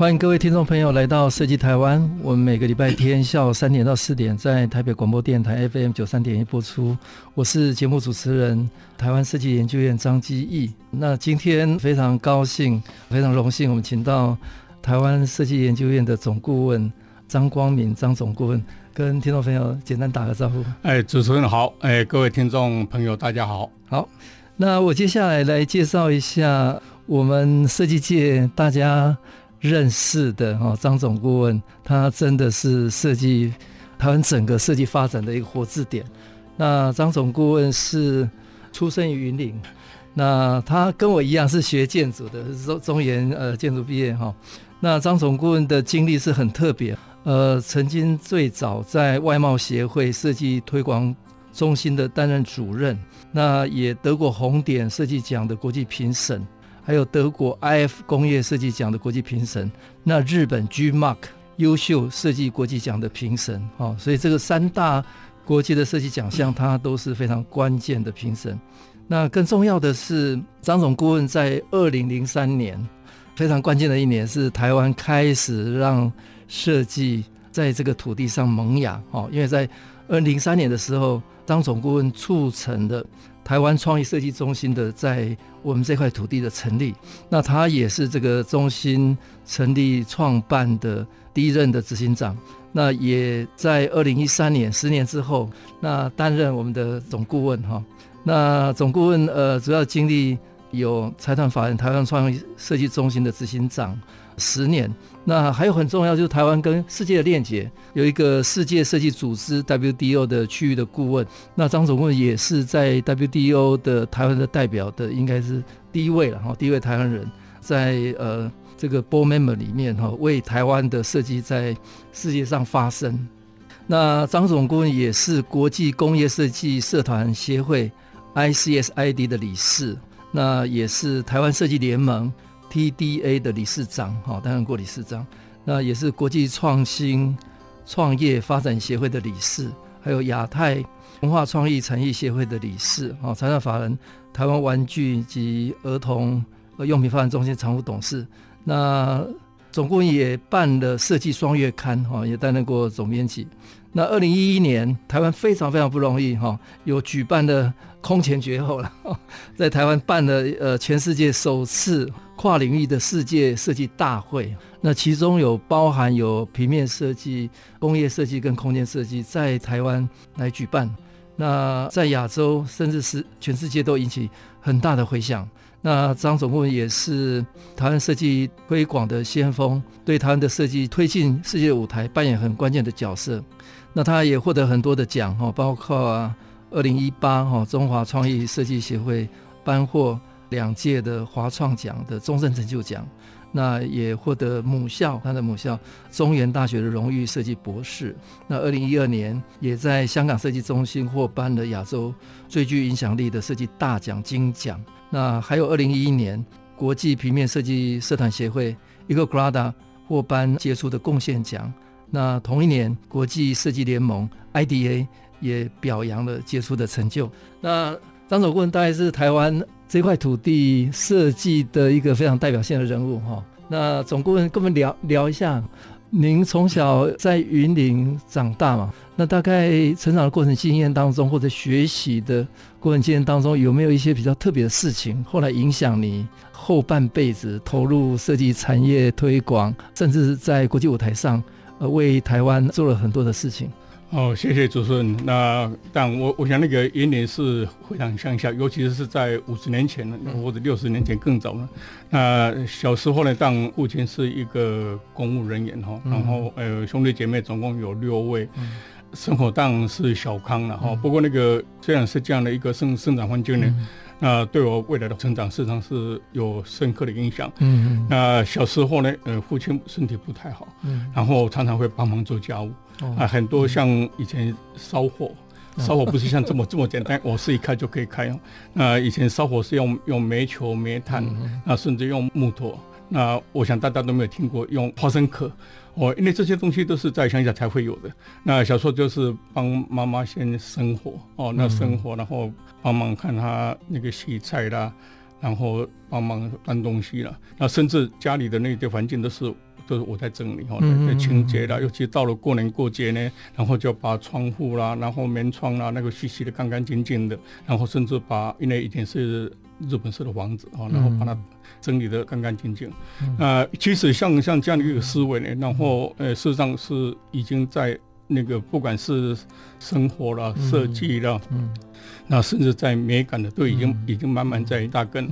欢迎各位听众朋友来到设计台湾。我们每个礼拜天下午三点到四点在台北广播电台 FM 九三点一播出。我是节目主持人台湾设计研究院张基义。那今天非常高兴，非常荣幸，我们请到台湾设计研究院的总顾问张光明张总顾问，跟听众朋友简单打个招呼。哎，主持人好，哎，各位听众朋友大家好。好，那我接下来来介绍一下我们设计界大家。认识的哈张总顾问，他真的是设计台湾整个设计发展的一个活字典。那张总顾问是出生于云林，那他跟我一样是学建筑的，是中中研呃建筑毕业哈。那张总顾问的经历是很特别，呃，曾经最早在外贸协会设计推广中心的担任主任，那也得过红点设计奖的国际评审。还有德国 IF 工业设计奖的国际评审，那日本 GMARK 优秀设计国际奖的评审，哦，所以这个三大国际的设计奖项，它都是非常关键的评审。那更重要的是，张总顾问在二零零三年非常关键的一年，是台湾开始让设计在这个土地上萌芽，哦，因为在二零零三年的时候，张总顾问促成的。台湾创意设计中心的在我们这块土地的成立，那他也是这个中心成立创办的第一任的执行长。那也在二零一三年，十年之后，那担任我们的总顾问哈。那总顾问呃，主要经历有财团法人台湾创意设计中心的执行长。十年，那还有很重要就是台湾跟世界的链接，有一个世界设计组织 WDO 的区域的顾问。那张总顾问也是在 WDO 的台湾的代表的，应该是第一位了哈，第一位台湾人在呃这个 Board Member 里面哈，为台湾的设计在世界上发声。那张总顾问也是国际工业设计社团协会 ICSID 的理事，那也是台湾设计联盟。TDA 的理事长，哈，担任过理事长，那也是国际创新创业发展协会的理事，还有亚太文化创意产业协会的理事，哈，财产法人台湾玩具及儿童用品发展中心常务董事，那总共也办了设计双月刊，哈，也担任过总编辑。那二零一一年，台湾非常非常不容易，哈，有举办的空前绝后了，在台湾办了呃全世界首次。跨领域的世界设计大会，那其中有包含有平面设计、工业设计跟空间设计在台湾来举办，那在亚洲甚至是全世界都引起很大的回响。那张总顾问也是台湾设计推广的先锋，对台湾的设计推进世界舞台扮演很关键的角色。那他也获得很多的奖哈，包括啊，二零一八哈中华创意设计协会颁获。两届的华创奖的终身成就奖，那也获得母校他的母校中原大学的荣誉设计博士。那二零一二年也在香港设计中心获颁了亚洲最具影响力的设计大奖金奖。那还有二零一一年国际平面设计社团协会 EcoGrada 获颁杰出的贡献奖。那同一年国际设计联盟 IDA 也表扬了杰出的成就。那张总顾问大概是台湾。这块土地设计的一个非常代表性的人物哈，那总顾问跟我们聊聊一下，您从小在云林长大嘛，那大概成长的过程经验当中，或者学习的过程经验当中，有没有一些比较特别的事情，后来影响你后半辈子投入设计产业推广，甚至是在国际舞台上，呃，为台湾做了很多的事情？哦，谢谢主持人。那但我我想那个云林是非常乡下，尤其是在五十年前或者六十年前更早呢。那小时候呢，当父亲是一个公务人员哈，然后呃兄弟姐妹总共有六位。生活当然是小康了哈。不过那个虽然是这样的一个生生长环境呢，那对我未来的成长，事实上是有深刻的影响。嗯，那小时候呢，呃，父亲身体不太好，嗯，然后常常会帮忙做家务，啊，很多像以前烧火，烧火不是像这么 这么简单，我是一开就可以开。那以前烧火是用用煤球、煤炭，那甚至用木头。那我想大家都没有听过用花生壳。哦，因为这些东西都是在乡下才会有的。那小时候就是帮妈妈先生火，哦，那生火，然后帮忙看她那个洗菜啦，然后帮忙搬东西啦。那甚至家里的那些环境都是都是我在整理，哦，在清洁啦。尤其到了过年过节呢，然后就把窗户啦，然后门窗啦，那个洗洗的干干净净的，然后甚至把因为以前是日本式的房子啊，然后把它。整理的干干净净，啊、呃，其实像像这样的一个思维呢，然后呃，事实上是已经在那个不管是生活啦、设计啦，嗯，那甚至在美感的都已经已经慢慢在扎根，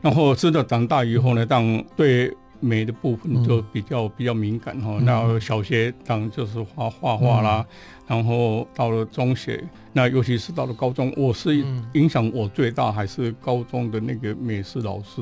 然后真的长大以后呢，当对。美的部分就比较比较敏感哈，那小学当然就是画画画啦，然后到了中学，那尤其是到了高中，我是影响我最大还是高中的那个美术老师。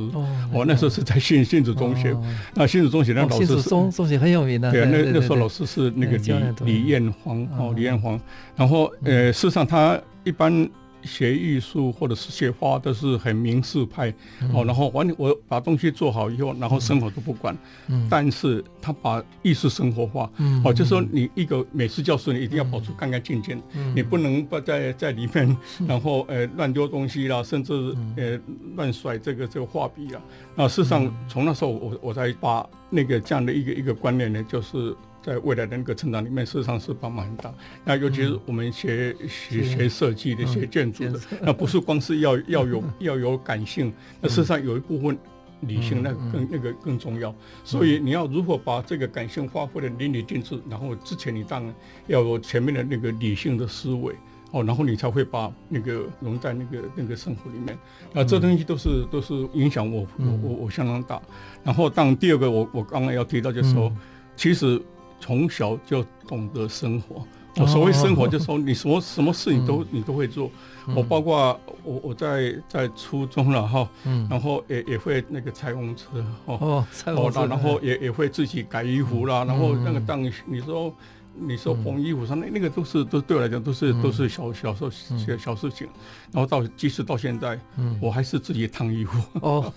我那时候是在新新竹中学，那新竹中学那老师是中中学很有名的。对啊，那那时候老师是那个李李艳煌哦，李艳煌。然后呃，事实上他一般。学艺术或者是学画都是很名士派，嗯、哦，然后完我把东西做好以后，然后生活都不管。嗯，但是他把艺术生活化，嗯，哦，就是说你一个美术教室，你一定要保持干干净净，嗯，你不能不在在里面，然后呃乱丢东西啦，甚至呃乱甩这个这个画笔啊。那事实上从那时候我我才把那个这样的一个一个观念呢，就是。在未来的那个成长里面，事实上是帮忙很大。那尤其是我们学学学设计的、学建筑的，那不是光是要要有 要有感性，那事实上有一部分理性，那更那个更重要。所以你要如何把这个感性发挥的淋漓尽致，然后之前你当然要有前面的那个理性的思维哦，然后你才会把那个融在那个那个生活里面。那这东西都是都是影响我我我我相当大。然后当第二个我我刚刚要提到就是说，其实。从小就懂得生活。我所谓生活，就是说你什么什么事你都你都会做。我包括我我在在初中了哈，然后也也会那个裁缝车哦，裁缝车，然后也也会自己改衣服啦。然后那个当你说。你说缝衣服上那那个都是都对我来讲都是都是小小时候小小事情，然后到即使到现在，我还是自己烫衣服。哦。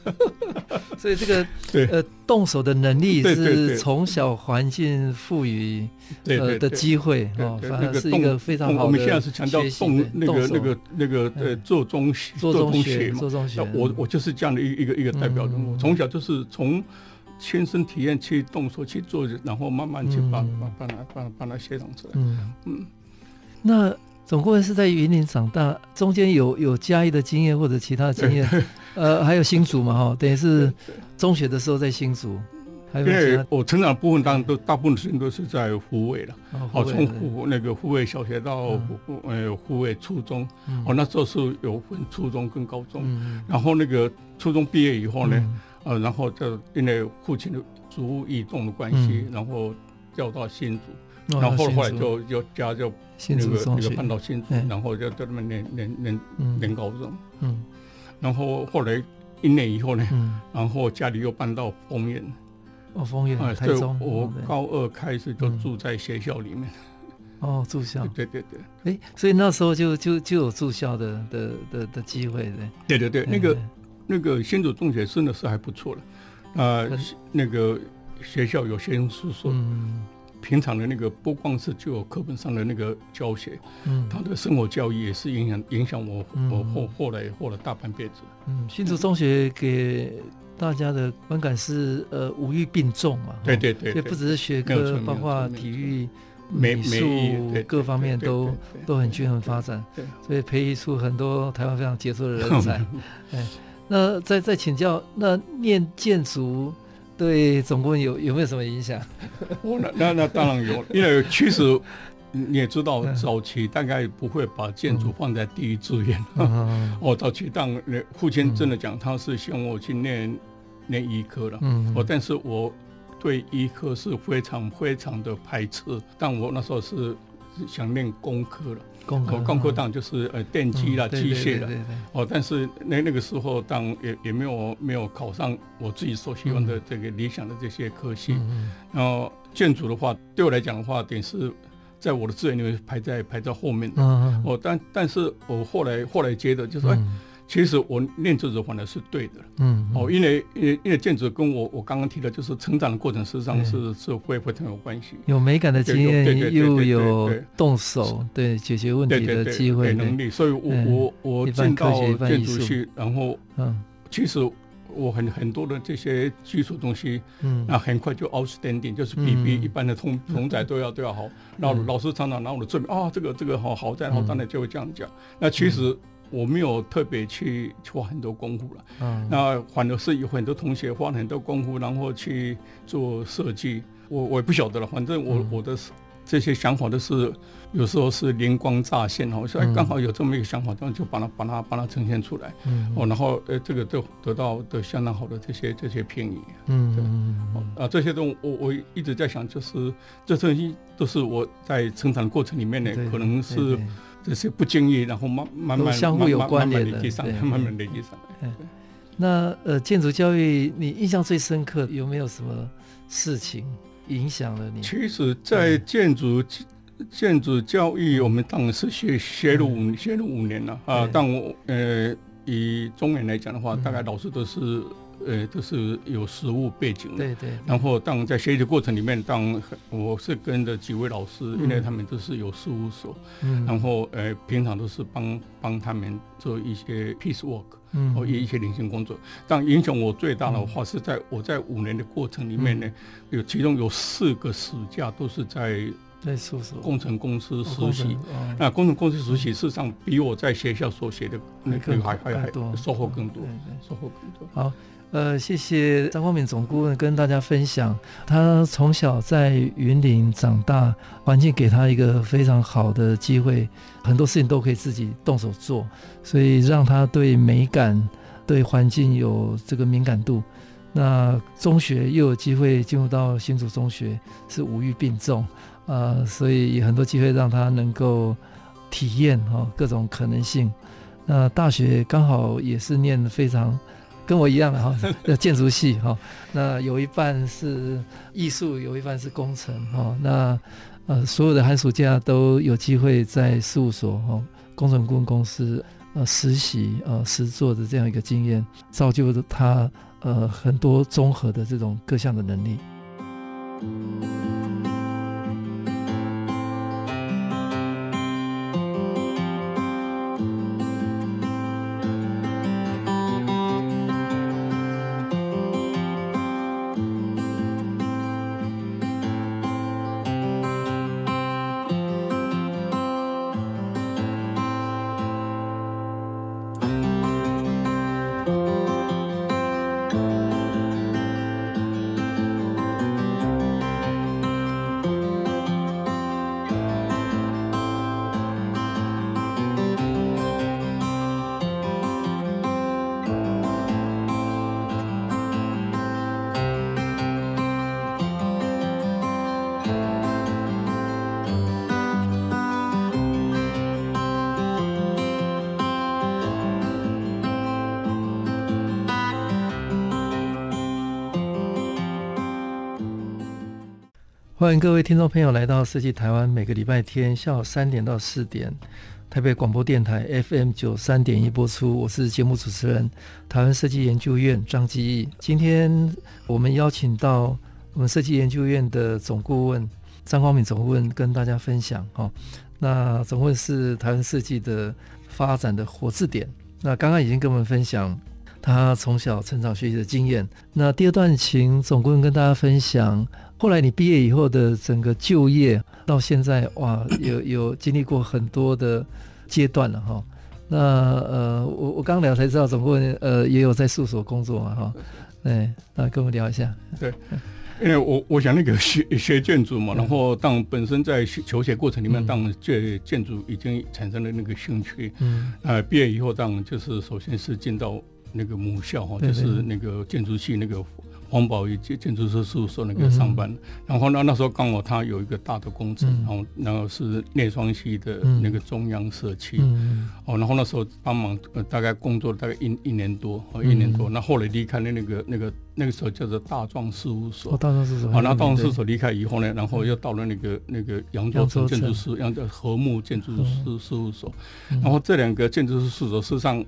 所以这个对。呃动手的能力是从小环境赋予呃的机会哦，反而是一个非常好的。我们现在是强调动那个那个那个呃做中学做中学嘛，做中学。我我就是这样的一一个一个代表人物，从小就是从。亲身体验去动手去做，然后慢慢去把把把它把把它协同出来。嗯。嗯。那总共是在云林长大，中间有有嘉义的经验或者其他的经验，呃，还有新竹嘛哈，等于是中学的时候在新竹。因为我成长部分当然都大部分时间都是在湖尾了，哦，从湖那个湖尾小学到呃湖尾初中，哦，那时候是有分初中跟高中，然后那个初中毕业以后呢。呃，然后就因为父亲的职务异动的关系，然后调到新竹，然后后来就就家就那个那个搬到新竹，然后就在那边念念念念高中，嗯，然后后来一年以后呢，然后家里又搬到丰原，哦，丰原，台中，我高二开始就住在学校里面，哦，住校，对对对，哎，所以那时候就就就有住校的的的的机会，对，对对对，那个。那个新竹中学真的是还不错了，啊、呃，那个学校有学生宿舍，嗯、平常的那个不光是就有课本上的那个教学，嗯，他的生活教育也是影响影响我，嗯、我后后来后了大半辈子。嗯，新竹中学给大家的观感是呃五育并重嘛，对对对，也不只是学科，包括体育、美术各方面都都很均衡发展，对，所以培育出很多台湾非常杰出的人才，哎。那再再请教，那念建筑对总顾问有有没有什么影响？我 那那那当然有，因为其实你也知道，早期大概不会把建筑放在第一志愿。我 早期当父亲真的讲，他是希望我去念念医科了。嗯，我但是我对医科是非常非常的排斥，但我那时候是想念工科了。工科，工科当就是呃电机啦、机械的。哦，但是那那个时候当也也没有没有考上我自己所希望的这个理想的这些科系。然后建筑的话，对我来讲的话，点是在我的志愿里面排在排在后面的。哦，但但是我后来后来接的就是说。其实我念建筑反而是对的，嗯，哦，因为因为因为建筑跟我我刚刚提的，就是成长的过程，实际上是是会非常有关系，有美感的经验，又有动手，对解决问题的机会能力，所以我我我进到建筑系，然后嗯，其实我很很多的这些基础东西，嗯，那很快就 outstanding，就是比比一般的同同仔都要都要好，然后老师常常拿我的证明啊，这个这个好好在，好，当然就会这样讲，那其实。我没有特别去花很多功夫了，嗯，那反而是有很多同学花很多功夫，然后去做设计。我我也不晓得了，反正我、嗯、我的这些想法都是有时候是灵光乍现哦，所以刚好有这么一个想法，然后就把它把它把它呈现出来，嗯，哦，然后呃这个都得到的相当好的这些这些评语，嗯，啊这些东西我我一直在想，就是这东西都是我在成长的过程里面呢，可能是。这些不经意，然后慢慢慢相互有关联的，慢慢累积上来。那呃，建筑教育你印象最深刻，有没有什么事情影响了你？其实，在建筑建筑教育，我们当然是学学了五学了五年了啊。但我呃，以中原来讲的话，大概老师都是。呃，都是有实物背景的。对对。然后，当在学习的过程里面，当我是跟着几位老师，因为他们都是有事务所。嗯。然后，呃，平常都是帮帮他们做一些 piece work，嗯，或一些零星工作。但影响我最大的话，是在我在五年的过程里面呢，有其中有四个暑假都是在在事务所工程公司实习。那工程公司实习，事实上比我在学校所学的那个还还还收获更多，收获更多。好。呃，谢谢张光敏总顾问跟大家分享，他从小在云林长大，环境给他一个非常好的机会，很多事情都可以自己动手做，所以让他对美感、对环境有这个敏感度。那中学又有机会进入到新竹中学，是五育并重，呃，所以很多机会让他能够体验哈各种可能性。那大学刚好也是念非常。跟我一样的哈，建筑系哈，那有一半是艺术，有一半是工程哈。那呃，所有的寒暑假都有机会在事务所哈，工程顾问公司呃实习呃实做的这样一个经验，造就了他呃很多综合的这种各项的能力。欢迎各位听众朋友来到设计台湾，每个礼拜天下午三点到四点，台北广播电台 FM 九三点一播出。我是节目主持人，台湾设计研究院张基义。今天我们邀请到我们设计研究院的总顾问张光敏总顾问跟大家分享。哈，那总顾问是台湾设计的发展的活字典。那刚刚已经跟我们分享他从小成长学习的经验。那第二段，情总顾问跟大家分享。后来你毕业以后的整个就业到现在，哇，有有经历过很多的阶段了哈。那呃，我我刚聊才知道，总共呃也有在事务所工作嘛哈。对，那跟我聊一下。对，因为我我想那个学学建筑嘛，然后当本身在求学过程里面，当对建筑已经产生了那个兴趣。嗯。呃，毕业以后当就是首先是进到那个母校哈，就是那个建筑系那个。王宝仪建建筑师事务所那个上班，嗯、然后呢那时候刚好他有一个大的工程，嗯、然后然后是内双溪的那个中央社区，嗯、哦，然后那时候帮忙呃大概工作了大概一一年多，哦一年多，那、嗯、后，后来离开了那个那个那个时候叫做大壮事务所，哦大壮事务所，好，那大壮事务所离开以后呢，然后又到了那个那个杨作成建筑师，杨叫和睦建筑师事务所，然后这两个建筑师事务所事实上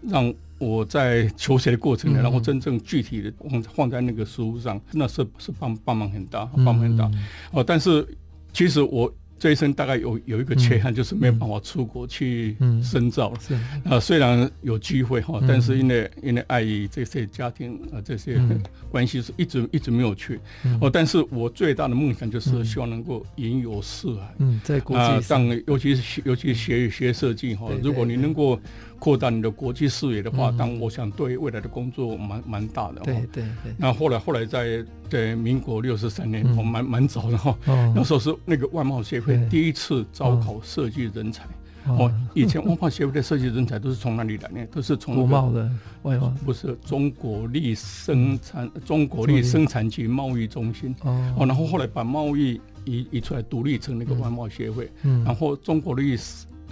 让。我在求学的过程呢，然后真正具体的放放在那个实务上，那是是帮帮忙很大，帮忙很大。哦，但是其实我。这一生大概有有一个缺憾，就是没有办法出国去深造。是啊，虽然有机会哈，但是因为因为碍于这些家庭啊这些关系，是一直一直没有去。哦，但是我最大的梦想就是希望能够云游四海。嗯，在国际上，尤其是尤其是学学设计哈，如果你能够扩大你的国际视野的话，当我想对未来的工作蛮蛮大的。对对对。那后来后来在在民国六十三年，我蛮蛮早的哈，那时候是那个外贸协会第一次招考设计人才。哦，以前外贸协会的设计人才都是从哪里来呢？都是从国贸的外贸，不是中国力生产中国力生产及贸易中心。哦，然后后来把贸易移移出来，独立成那个外贸协会。嗯，然后中国力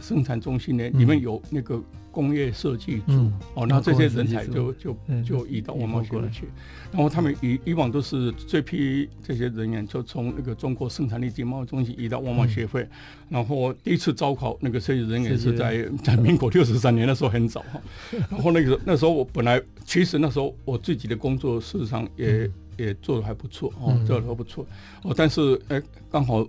生产中心呢，里面有那个。工业设计组哦，那这些人才就就就移到外贸协会去，然后他们以以往都是这批这些人员就从那个中国生产力经贸中心移到外贸协会，然后第一次招考那个设计人员是在 在民国六十三年，那时候很早。哈，然后那个那时候我本来其实那时候我自己的工作事实上也也做的还不错哦，做的还不错。哦，但是哎刚好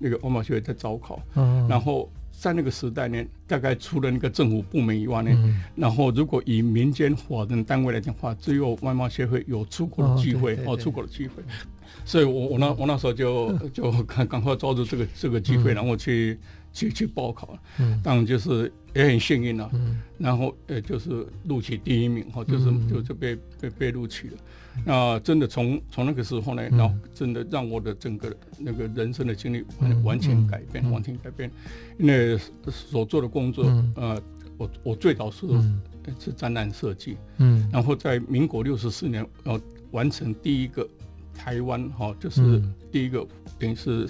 那个外贸协会在招考，然后。在那个时代呢，大概除了那个政府部门以外呢，嗯、然后如果以民间法人单位来讲的话，只有外贸协会有出国的机会哦，出国的机会。所以我我那我那时候就就赶赶快抓住这个这个机会，然后去去去报考了。嗯，当然就是也很幸运了。嗯，然后呃就是录取第一名哈，就是就就被被被录取了。那真的从从那个时候呢，然后真的让我的整个那个人生的经历完完全改变，完全改变。因为所做的工作，呃，我我最早是是展览设计，嗯，然后在民国六十四年，呃，完成第一个台湾哈，就是第一个等于是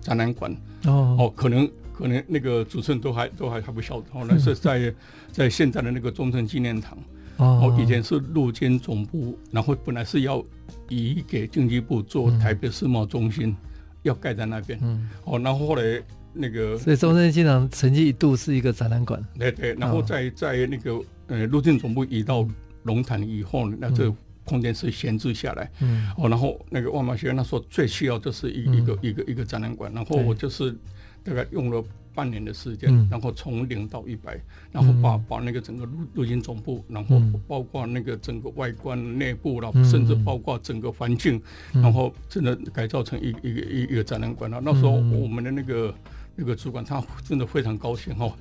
展览馆哦，哦，可能可能那个主持人都还都还还不晓得，后来是在在现在的那个中正纪念堂。哦，以前是陆军总部，然后本来是要移给经济部做台北世贸中心，嗯、要盖在那边。嗯，哦，然后后来那个，所以中正纪念堂曾经一度是一个展览馆。对对，然后在在那个呃陆军总部移到龙潭以后，那这个空间是闲置下来。嗯，哦，然后那个外贸学院那时候最需要就是一一个、嗯、一个一个展览馆，然后我就是大概用了。半年的时间，然后从零到一百，然后把把那个整个陆陆军总部，然后包括那个整个外观内部，然后甚至包括整个环境，然后真的改造成一个一个一个展览馆了。那时候我们的那个那个主管他真的非常高兴哦，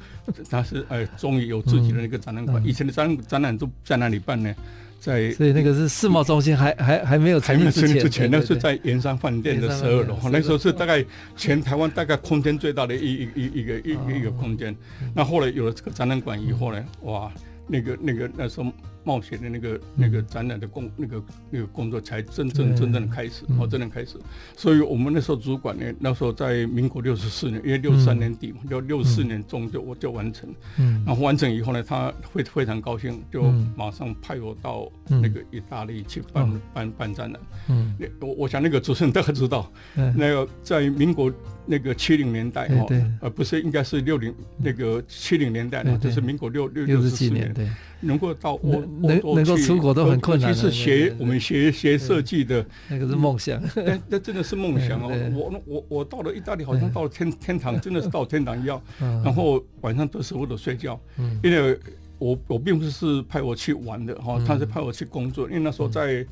他是哎终于有自己的那个展览馆，以前的展展览都在哪里办呢？在，所以那个是世贸中心还还还没有成立之前，之前那是在盐山饭店的十二楼，那时候是大概全台湾大概空间最大的一一一一个一一个空间。那后来有了这个展览馆以后呢，哇，那个那个那时候。冒险的那个那个展览的工那个那个工作才真正真正的开始哦，真正开始。所以我们那时候主管呢，那时候在民国六十四年，因为六十三年底嘛，六六四年中就我就完成。嗯。然后完成以后呢，他会非常高兴，就马上派我到那个意大利去办办办展览。嗯。我我想那个主持人大概知道，那个在民国那个七零年代哦，呃不是应该是六零那个七零年代呢，就是民国六六六十四年。能够到我能能够出国都很困难。尤其是学我们学学设计的，那个是梦想。那那真的是梦想哦！我我我到了意大利，好像到了天天堂，真的是到天堂一样。然后晚上都舍不得睡觉，因为我我并不是派我去玩的哈，他是派我去工作。因为那时候在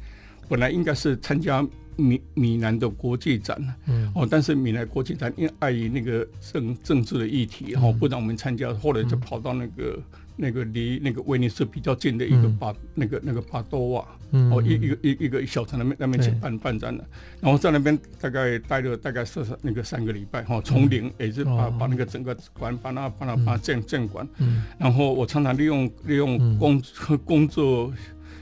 本来应该是参加米米兰的国际展，哦，但是米兰国际展因为碍于那个政政治的议题，哈，不让我们参加。后来就跑到那个。那个离那个威尼斯比较近的一个巴、嗯、那个那个巴多瓦，嗯、哦一一个一一个小城那边那边去办对办展的，然后在那边大概待了大概是那个三个礼拜哈，从零也是把、嗯、把那个整个馆把那把那把建建馆，嗯、然后我常常利用利用工、嗯、工作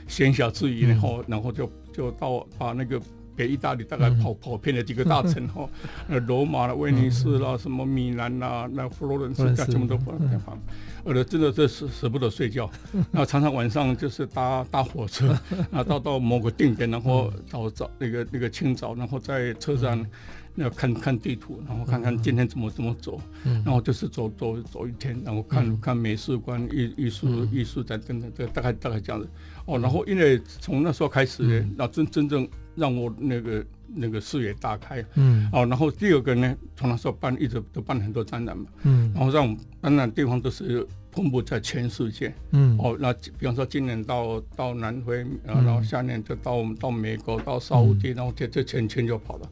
闲暇之余，然后然后就。就到把那个北意大利大概跑、嗯、跑遍了几个大城哈，那，罗马啦、威尼斯啦、什么米兰啦、那佛罗伦斯，全部都跑了地方。我的真的这是舍不得睡觉，然后常常晚上就是搭搭火车，啊，到到某个定点，然后早早那个那个清早，然后在车站那看看地图，然后看看今天怎么怎么走，然后就是走走走一天，然后看看美术馆、艺艺术艺术展等等，这大概大概这样子。哦，然后因为从那时候开始，那真真正让我那个。那个视野大开，嗯，哦，然后第二个呢，从那时候办一直都办很多展览嘛，嗯，然后让我们展览地方都是分布在全世界，嗯，哦，那比方说今年到到南非，然后下年就到我们到美国，到沙乌地，然后这这全全就跑了，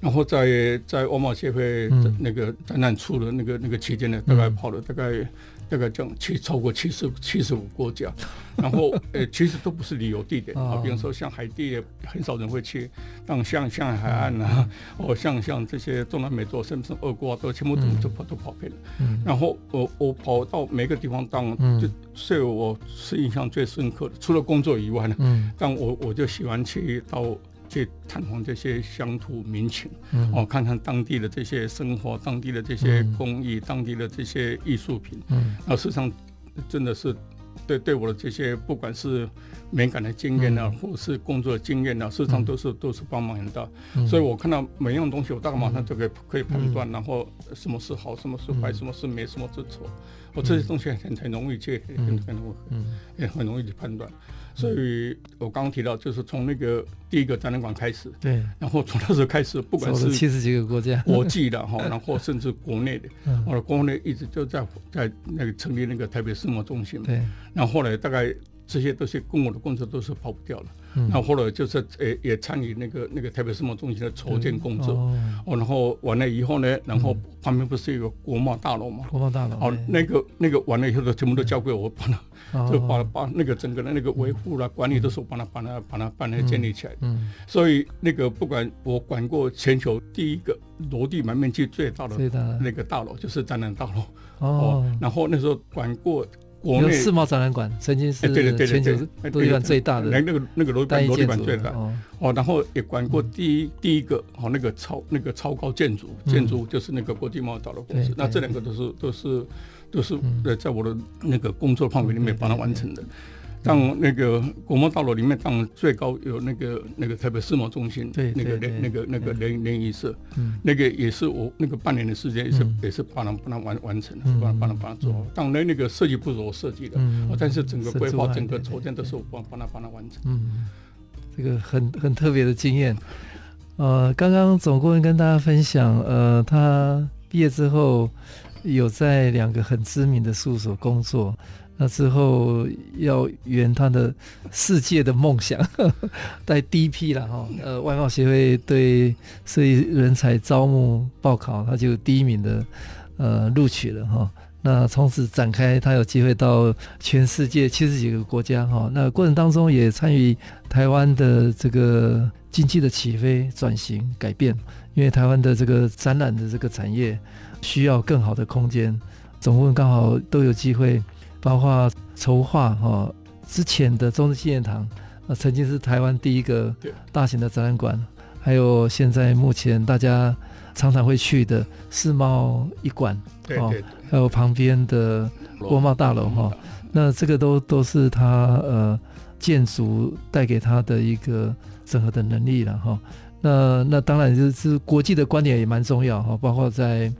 然后在在欧贸协会那个展览处的那个那个期间呢，大概跑了大概。大概这样七超过七十七十五国家，然后呃其实都不是旅游地点啊，比如说像海地很少人会去，像像像海岸啊，哦像像这些中南美洲甚至俄国啊，都全部都都跑都跑遍了。然后我我跑到每个地方当，就所以我是印象最深刻的，除了工作以外呢，但我我就喜欢去到。去探访这些乡土民情，嗯。哦，看看当地的这些生活，当地的这些工艺，当地的这些艺术品，嗯，那事实上真的是对对我的这些不管是美感的经验呢，或是工作的经验呢，事实上都是都是帮忙很大。所以我看到每样东西，我大概马上就可以可以判断，然后什么是好，什么是坏，什么是美，什么是错，我这些东西很很容易去很很容易，也很容易去判断。所以我刚刚提到，就是从那个第一个展览馆开始，对，然后从那时候开始，不管是七十几个国家、国际的哈，然后甚至国内的，我的国内一直就在在那个成立那个台北世贸中心，对，然后后来大概。这些都是跟我的工作都是跑不掉了。嗯，然后后来就是也也参与那个那个台北世贸中心的筹建工作。哦，然后完了以后呢，然后旁边不是有个国贸大楼嘛？国贸大楼。哦，那个那个完了以后都全部都交给我帮他，就把把那个整个的那个维护啦、管理都是我帮他把它把它把它建立起来。嗯。所以那个不管我管过全球第一个楼地门面积最大的那个大楼，就是展览大楼。哦。然后那时候管过。国内世贸展览馆曾经是全球楼地板最大的，那个那个楼楼地板最大。哦，然后也管过第一第一个哦那个超那个超高建筑建筑就是那个国际贸易岛的公司，那这两个都是都是都是呃在我的那个工作范围里面帮他完成的。当那个国贸大楼里面，当最高有那个那个台北世贸中心，对，那个联那个那个联联谊社，那个也是我那个半年的时间，也是也是帮他帮他完完成，帮他帮他帮他做。当然那个设计不是我设计的，但是整个规划、整个筹建都是我帮帮他帮他完成。嗯，这个很很特别的经验。呃，刚刚总顾问跟大家分享，呃，他毕业之后有在两个很知名的事务所工作。那之后要圆他的世界的梦想，带第一批了哈。呃，外贸协会对设计人才招募报考，他就第一名的呃录取了哈。那从此展开，他有机会到全世界七十几个国家哈。那过程当中也参与台湾的这个经济的起飞、转型、改变，因为台湾的这个展览的这个产业需要更好的空间，总共刚好都有机会。包括筹划哈，之前的中正纪念堂，呃，曾经是台湾第一个大型的展览馆，还有现在目前大家常常会去的世贸一馆，对对对，还有旁边的国贸大楼哈，那这个都都是他呃建筑带给他的一个整合的能力了哈。那那当然就是国际的观点也蛮重要哈，包括在。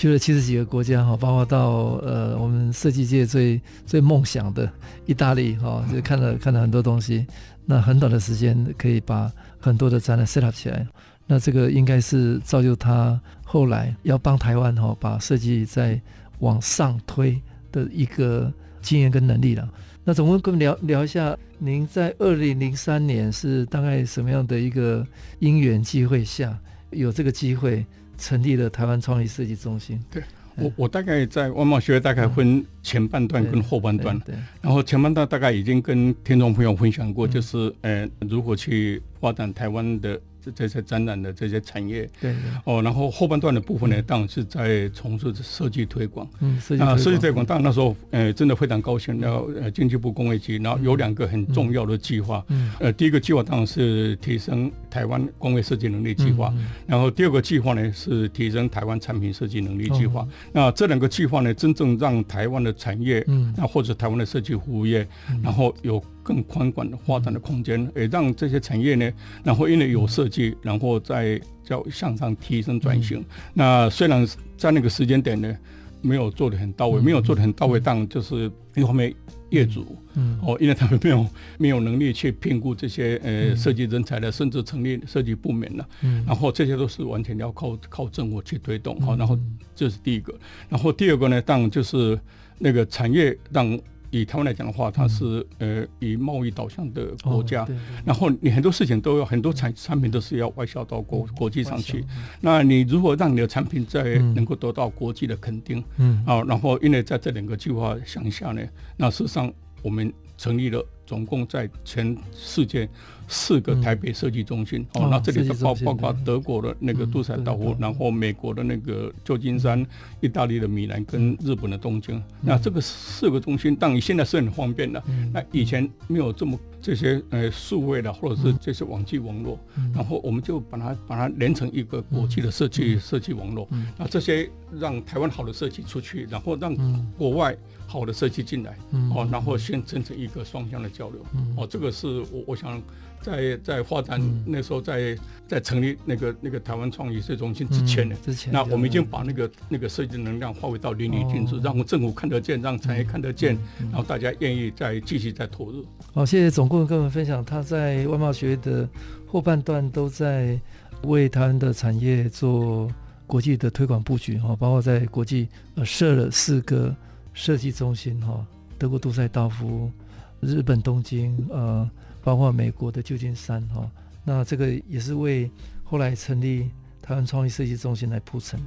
去了七十几个国家哈，包括到呃我们设计界最最梦想的意大利哈，就看了看了很多东西。那很短的时间可以把很多的展览 set up 起来，那这个应该是造就他后来要帮台湾哈把设计再往上推的一个经验跟能力了。那总共跟我们聊聊一下，您在二零零三年是大概什么样的一个因缘机会下有这个机会？成立了台湾创意设计中心。对，我我大概在外贸学会大概分前半段跟后半段，对，然后前半段大概已经跟听众朋友分享过，就是呃如何去发展台湾的这这些展览的这些产业。对。哦，然后后半段的部分呢，当然是在从事设计推广。嗯，设计推广。那设计推广，当然那时候呃真的非常高兴。然后呃经济部工业局，然后有两个很重要的计划。嗯。呃，第一个计划当然是提升台湾工业设计能力计划。嗯。然后第二个计划呢是提升台湾产品设计能力计划。那这两个计划呢，真正让台湾的产业，嗯，那或者台湾的设计服务业，然后有。更宽广的发展的空间，也让这些产业呢，然后因为有设计，然后再叫向上提升转型。那虽然在那个时间点呢，没有做得很到位，没有做得很到位，但就是一方面业主，嗯，哦，因为他们没有没有能力去评估这些呃设计人才的，甚至成立设计部门了，嗯，然后这些都是完全要靠靠政府去推动，好，然后这是第一个，然后第二个呢，当然就是那个产业让。以台湾来讲的话，它是呃以贸易导向的国家，然后你很多事情都有很多产产品都是要外销到国国际上去。那你如果让你的产品在能够得到国际的肯定，嗯，啊，然后因为在这两个计划想下呢，那事实上我们成立了。总共在全世界四个台北设计中心，哦，那这里是包包括德国的那个杜塞道夫，然后美国的那个旧金山，意大利的米兰跟日本的东京。那这个四个中心，当然现在是很方便的。那以前没有这么这些呃数位的，或者是这些网际网络，然后我们就把它把它连成一个国际的设计设计网络。那这些让台湾好的设计出去，然后让国外。好的设计进来，哦，然后先形成一个双向的交流，哦，这个是我我想在在发展那时候在在成立那个那个台湾创意设计中心之前呢，之前，那我们已经把那个那个设计能量发挥到淋漓尽致，让政府看得见，让产业看得见，然后大家愿意再继续再投入。好，谢谢总顾问跟我们分享，他在外贸学的后半段都在为台湾的产业做国际的推广布局，哈，包括在国际呃设了四个。设计中心哈，德国杜塞道夫，日本东京，呃，包括美国的旧金山哈，那这个也是为后来成立台湾创意设计中心来铺陈。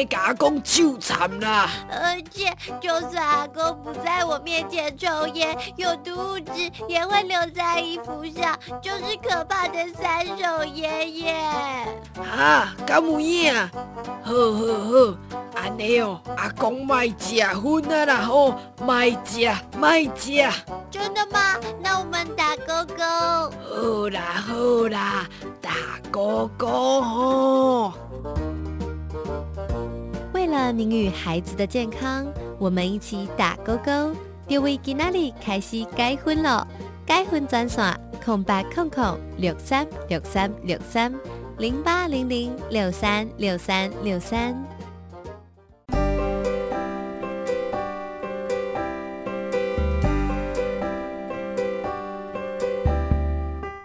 尼甲阿公羞惨啦！而且就算阿公不在我面前抽烟，有毒物质也会留在衣服上，就是可怕的三手烟耶！啊，敢有影？好好好，安尼哦，阿公卖食薰啊啦吼，卖食卖食。真的吗？那我们打勾勾。好啦好啦，打勾勾哦。为了您与孩子的健康，我们一起打勾勾。各位今仔日开始改婚了，改婚专线空白空空六三六三六三零八零零六三六三六三。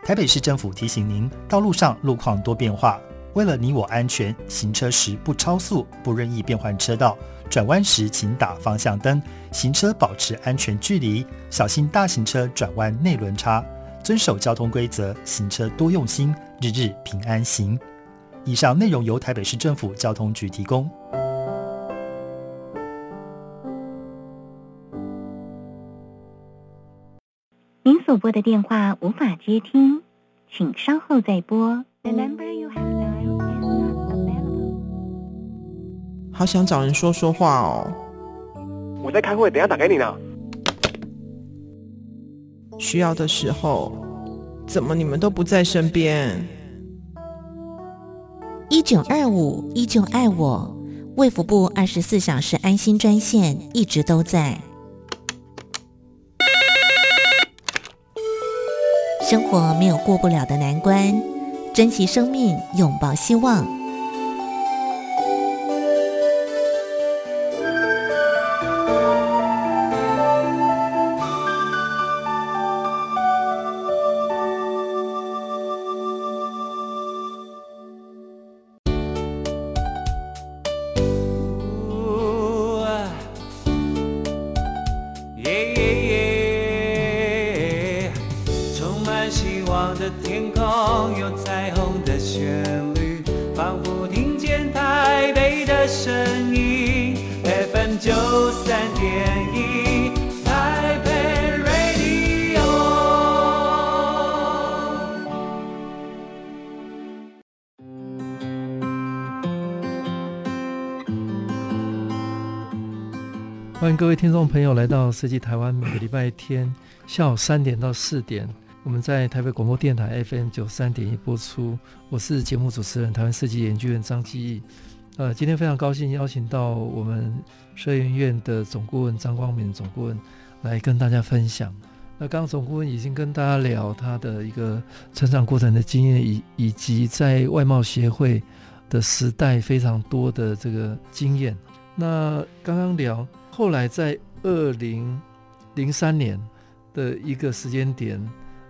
台北市政府提醒您：道路上路况多变化，为了你我安全，行车时不超速，不任意变换车道，转弯时请打方向灯，行车保持安全距离，小心大型车转弯内轮差，遵守交通规则，行车多用心，日日平安行。以上内容由台北市政府交通局提供。您所拨的电话无法接听，请稍后再拨。The number you have dialed 好想找人说说话哦。我在开会，等下打给你呢。需要的时候，怎么你们都不在身边？一九二五依旧爱我，卫福部二十四小时安心专线一直都在。生活没有过不了的难关，珍惜生命，拥抱希望。听众朋友来到设计台湾，每个礼拜天下午三点到四点，我们在台北广播电台 FM 九三点一播出。我是节目主持人台湾设计研究院张基义。呃，今天非常高兴邀请到我们设研院的总顾问张光明总顾问来跟大家分享。那刚刚总顾问已经跟大家聊他的一个成长过程的经验，以以及在外贸协会的时代非常多的这个经验。那刚刚聊。后来在二零零三年的一个时间点，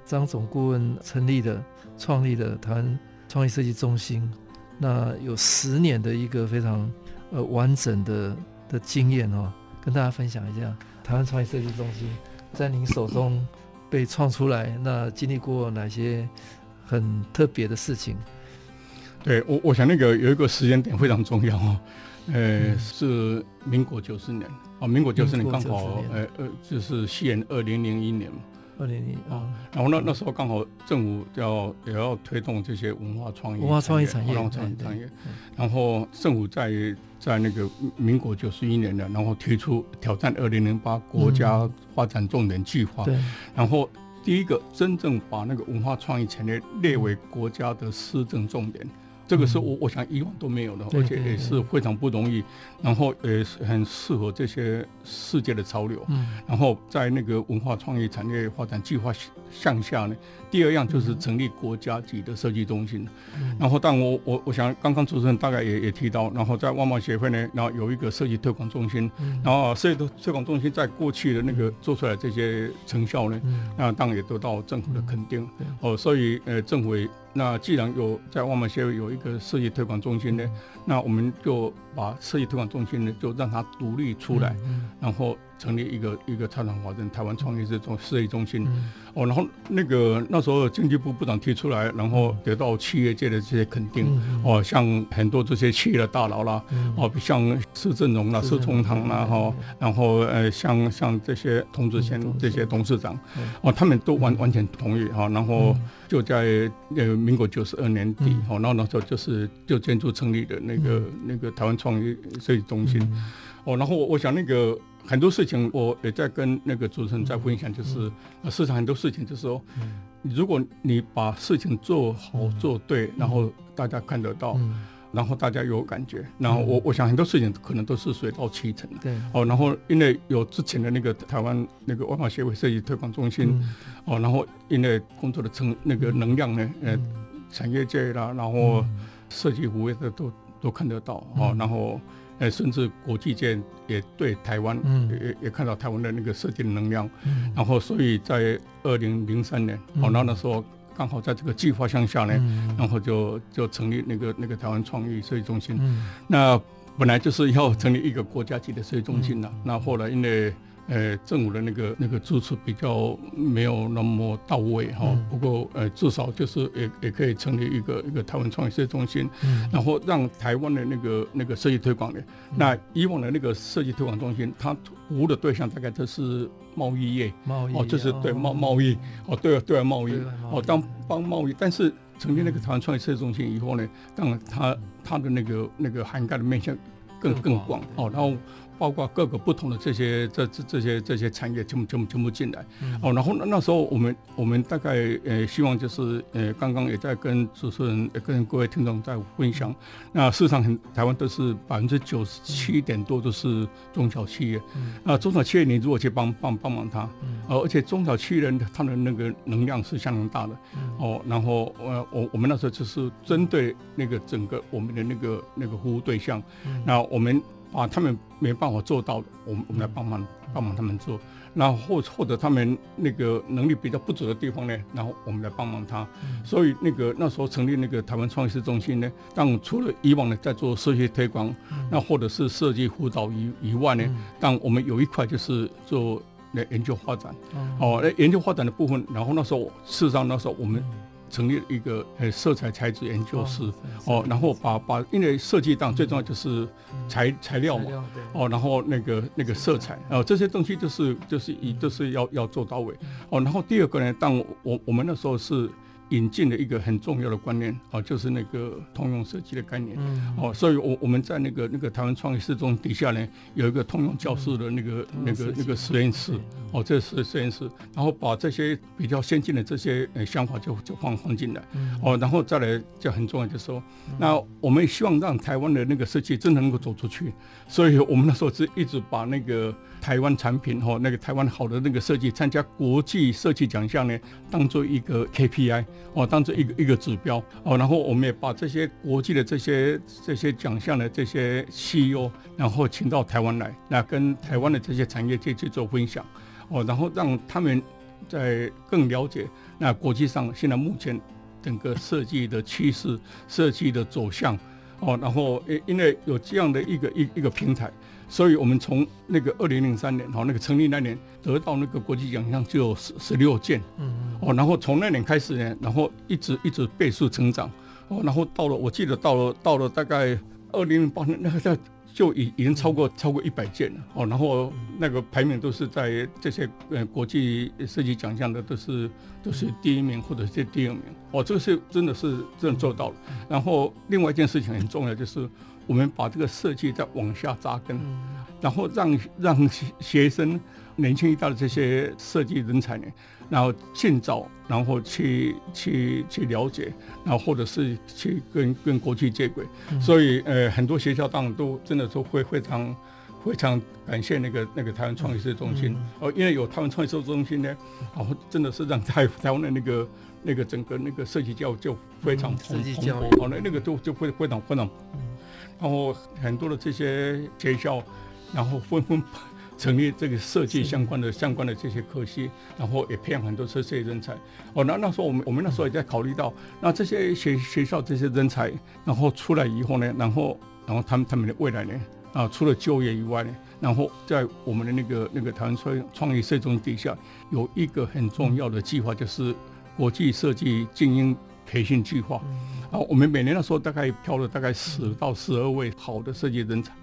张总顾问成立了、创立了台湾创意设计中心。那有十年的一个非常呃完整的的经验哦，跟大家分享一下台湾创意设计中心在您手中被创出来，那经历过哪些很特别的事情？对我，我想那个有一个时间点非常重要哦。呃，是民国九十年啊，民国九十年刚好，呃呃，就是西元二零零一年嘛，二零零一啊，然后那那时候刚好政府要也要推动这些文化创意、文化创意产业、文化创意产业，然后政府在在那个民国九十一年的，然后提出挑战二零零八国家发展重点计划，对，然后第一个真正把那个文化创意产业列为国家的施政重点。这个是我我想以往都没有的，而且也是非常不容易，然后也是很适合这些世界的潮流。然后在那个文化创意产业发展计划向下呢，第二样就是成立国家级的设计中心。然后，但我我我想刚刚主持人大概也也提到，然后在外贸协会呢，然后有一个设计推广中心。然后设计推广中心在过去的那个做出来这些成效呢，那当然也得到政府的肯定。哦，所以呃，政府也。那既然有在万马协会有一个设计推广中心呢，那我们就把设计推广中心呢，就让它独立出来，然后成立一个一个参考华人台湾创业这种设计中心。哦，然后那个那时候经济部部长提出来，然后得到企业界的这些肯定。哦，像很多这些企业的大佬啦，哦，像施正荣啦、施崇棠啦，哈，然后呃，像像这些童子贤这些董事长，哦，他们都完完全同意哈，然后就在呃民国九十二年底，哦，然后那时候就是就建筑成立的那个那个台湾创业设计中心。哦，然后我我想那个。很多事情我也在跟那个主持人在分享，就是市场很多事情就是说，如果你把事情做好做对，然后大家看得到，然后大家有感觉，然后我我想很多事情可能都是水到渠成的。对。哦，然后因为有之前的那个台湾那个外贸协会设计推广中心，哦，然后因为工作的成那个能量呢，呃，产业界啦，然后设计服务的都都看得到，哦，然后。呃，甚至国际间也对台湾，嗯，也也看到台湾的那个设计的能量，嗯，然后所以在二零零三年，哦，那那时候刚好在这个计划向下呢，嗯，然后就就成立那个那个台湾创意设计中心，嗯，那本来就是要成立一个国家级的设计中心了，嗯，那后来因为呃，政府的那个那个支持比较没有那么到位哈。嗯、不过呃，至少就是也也可以成立一个一个台湾创业设计中心，嗯、然后让台湾的那个那个设计推广的。嗯、那以往的那个设计推广中心，它服务的对象大概都是贸易业，贸易哦，就是对贸贸易哦，对对外贸易哦，当帮贸易。但是成立那个台湾创业设计中心以后呢，当然它它的那个那个涵盖的面向更更广哦，然后。包括各个不同的这些这这这些这些产业全部全部全部进来，嗯、哦，然后那那时候我们我们大概呃希望就是呃刚刚也在跟主持人跟各位听众在分享，嗯、那市场很台湾都是百分之九十七点多都是中小企业，嗯、啊中小企业你如果去帮帮帮忙他，嗯、而且中小企业人他的那个能量是相当大的，嗯、哦，然后呃我我们那时候就是针对那个整个我们的那个那个服务对象，嗯、那我们。啊，他们没办法做到的，我们我们来帮忙帮忙他们做。然后或或者他们那个能力比较不足的地方呢，然后我们来帮忙他。所以那个那时候成立那个台湾创意设计中心呢，但除了以往呢在做设计推广，那或者是设计辅导以以外呢，但我们有一块就是做来研究发展。哦，来研究发展的部分，然后那时候事实上那时候我们。成立了一个呃色彩材质研究室哦，然后把把因为设计当最重要就是材材料嘛。哦，然后那个那个色彩。哦这些东西就是就是以就是要要做到位。哦，然后第二个呢，当我我们那时候是。引进了一个很重要的观念哦，就是那个通用设计的概念。嗯。哦，所以我我们在那个那个台湾创意设计中底下呢，有一个通用教室的那个那个那个实验室。哦，这是实验室，然后把这些比较先进的这些呃想法就就放放进来。嗯。哦，然后再来就很重要，就是说，那我们希望让台湾的那个设计真的能够走出去，所以我们那时候是一直把那个。台湾产品哈，那个台湾好的那个设计，参加国际设计奖项呢，当做一个 KPI 哦，当做一个一个指标哦，然后我们也把这些国际的这些这些奖项的这些 CEO，然后请到台湾来，那跟台湾的这些产业界去做分享哦，然后让他们在更了解那国际上现在目前整个设计的趋势、设计的走向哦，然后因因为有这样的一个一一个平台。所以，我们从那个二零零三年，哈，那个成立那年得到那个国际奖项就有十十六件，嗯嗯，哦，然后从那年开始呢，然后一直一直倍数成长，哦，然后到了，我记得到了到了大概二零零八年，那个在就已已经超过超过一百件。了，哦，然后那个排名都是在这些呃国际设计奖项的都是都是第一名或者是第二名，哦，这个是真的是真的做到了。然后另外一件事情很重要就是。我们把这个设计再往下扎根，然后让让学生、年轻一代的这些设计人才呢，然后尽早，然后去去去了解，然后或者是去跟跟国际接轨。所以呃，很多学校当然都真的都会非常非常感谢那个那个台湾创意设计中心。哦，因为有台湾创意设计中心呢，然后真的是让台 台湾的那个那个整个那个设计教育就非常蓬勃，好，那那个就就会非常非常。然后很多的这些学校，然后纷纷成立这个设计相关的相关的这些科系，然后也培养很多这些人才。哦，那那时候我们我们那时候也在考虑到，那这些学学校这些人才，然后出来以后呢，然后然后他们他们的未来呢，啊，除了就业以外呢，然后在我们的那个那个台湾创创意设计中心底下，有一个很重要的计划，就是国际设计精英培训计划。啊，我们每年的时候大概挑了大概十到十二位好的设计人才，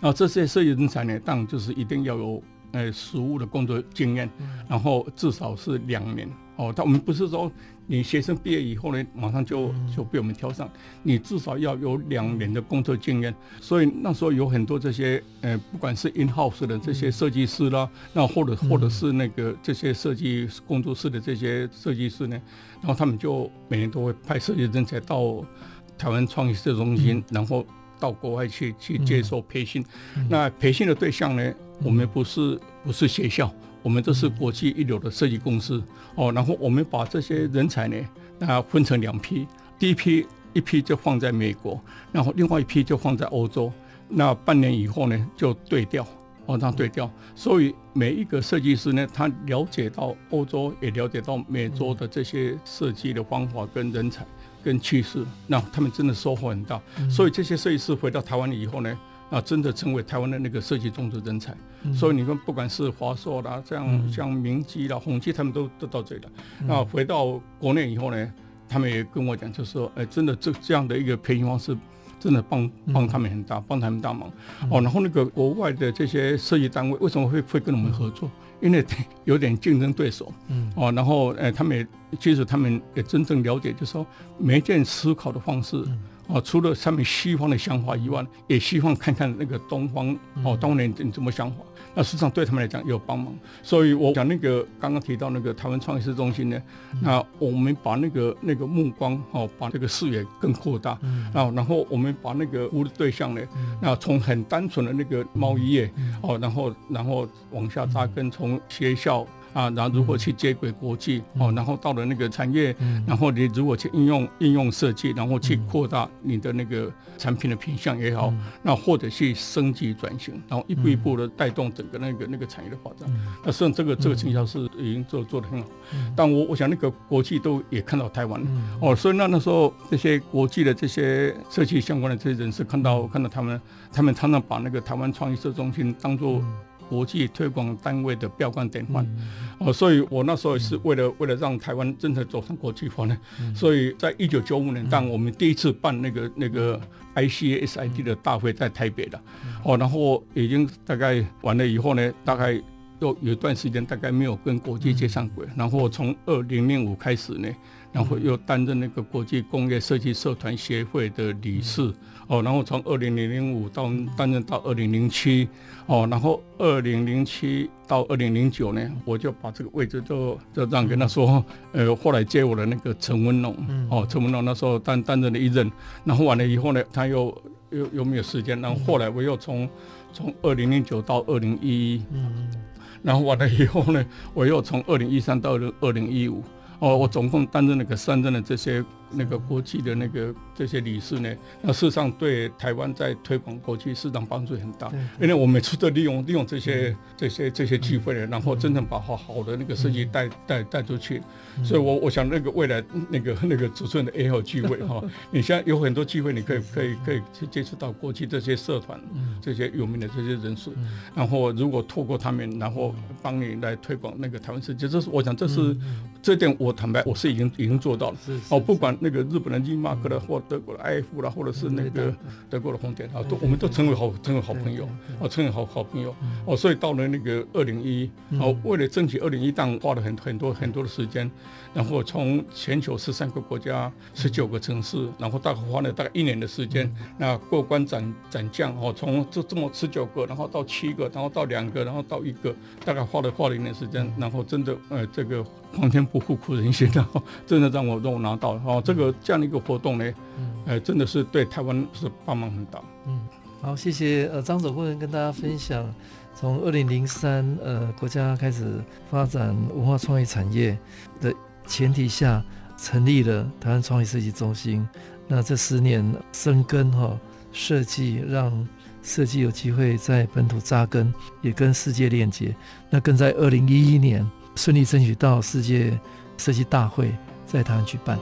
然后这些设计人才呢，当然就是一定要有呃实务的工作经验，然后至少是两年哦。但我们不是说你学生毕业以后呢，马上就就被我们挑上，你至少要有两年的工作经验。所以那时候有很多这些呃，不管是 in house 的这些设计师啦，那或者或者是那个这些设计工作室的这些设计师呢。然后他们就每年都会派设计人才到台湾创意设计中心，嗯、然后到国外去去接受培训。嗯、那培训的对象呢，我们不是不是学校，我们都是国际一流的设计公司哦。然后我们把这些人才呢，那分成两批，第一批一批就放在美国，然后另外一批就放在欧洲。那半年以后呢，就对调。哦，这样对调，所以每一个设计师呢，他了解到欧洲，也了解到美洲的这些设计的方法跟人才跟趋势，那他们真的收获很大。所以这些设计师回到台湾以后呢，啊，真的成为台湾的那个设计中的人才。嗯、所以你看，不管是华硕啦，这样、嗯、像明基啦、宏基，他们都都到这里了。那、嗯、回到国内以后呢，他们也跟我讲，就是说，哎，真的这这样的一个培训方式，真的帮帮他们很大，帮他们大忙。嗯、哦，然后那个国外的这些设计单位为什么会会跟我们合作？因为有点竞争对手。嗯。哦，然后哎，他们也其实他们也真正了解，就是说每一件思考的方式。嗯哦，除了上面西方的想法以外，也希望看看那个东方哦，东方人你怎么想法？那实际上对他们来讲也有帮忙。所以我讲那个刚刚提到那个台湾创意市中心呢，那我们把那个那个目光哦，把这个视野更扩大，然后然后我们把那个服务的对象呢，那从很单纯的那个贸易业哦，然后然后往下扎根，从学校。啊，然后如何去接轨国际哦，然后到了那个产业，然后你如果去应用应用设计，然后去扩大你的那个产品的品相也好，那或者去升级转型，然后一步一步的带动整个那个那个产业的发展。那实际上这个这个成效是已经做做得很好，但我我想那个国际都也看到台湾哦，所以那那时候这些国际的这些设计相关的这些人士看到看到他们，他们常常把那个台湾创意设计中心当做。国际推广单位的标杆典范，哦，所以我那时候也是为了为了让台湾真的走上国际化呢，所以在一九九五年，当我们第一次办那个那个 ICASID 的大会在台北的，哦，然后已经大概完了以后呢，大概又有一段时间大概没有跟国际接上轨，然后从二零零五开始呢。然后又担任那个国际工业设计社团协会的理事，哦，然后从二零零五到担任到二零零七，哦，然后二零零七到二零零九呢，我就把这个位置就就让跟他说，呃，后来接我的那个陈文龙，哦，陈文龙那时候担担任了一任，然后完了以后呢，他又又又没有时间，然后后来我又从从二零零九到二零一一，然后完了以后呢，我又从二零一三到二零一五。哦，我总共担任了个三任的这些那个国际的那个这些理事呢，那事实上对台湾在推广国际市场帮助很大，因为我每次都利用利用这些这些这些机会呢，然后真正把好好的那个设计带带带出去，所以我我想那个未来那个 那个主持人的也有机会 哈，你现在有很多机会，你可以可以可以去接触到国际这些社团，这些有名的这些人士，然后如果透过他们，然后帮你来推广那个台湾设计，这是我想这是这点我。坦白，我是已经已经做到了。哦，不管那个日本的 Rimac 的，或德国的爱夫啦，或者是那个德国的红点啊，都我们都成为好成为好朋友，啊，成为好好朋友。哦，所以到了那个二零一，哦，为了争取二零一，当花了很很多很多的时间，然后从全球十三个国家、十九个城市，然后大概花了大概一年的时间，那过关斩斩将，哦，从这这么十九个，然后到七个，然后到两个，然后到一个，大概花了花了一年时间，然后真的呃这个。皇天不负苦人心的，真的让我让我拿到了哦，这个这样的一个活动呢，呃，真的是对台湾是帮忙很大。嗯，好，谢谢呃张总顾问跟大家分享，从二零零三呃国家开始发展文化创意产业的前提下，成立了台湾创意设计中心。那这十年深耕哈设计，让设计有机会在本土扎根，也跟世界链接。那更在二零一一年。顺利争取到世界设计大会在台湾举办。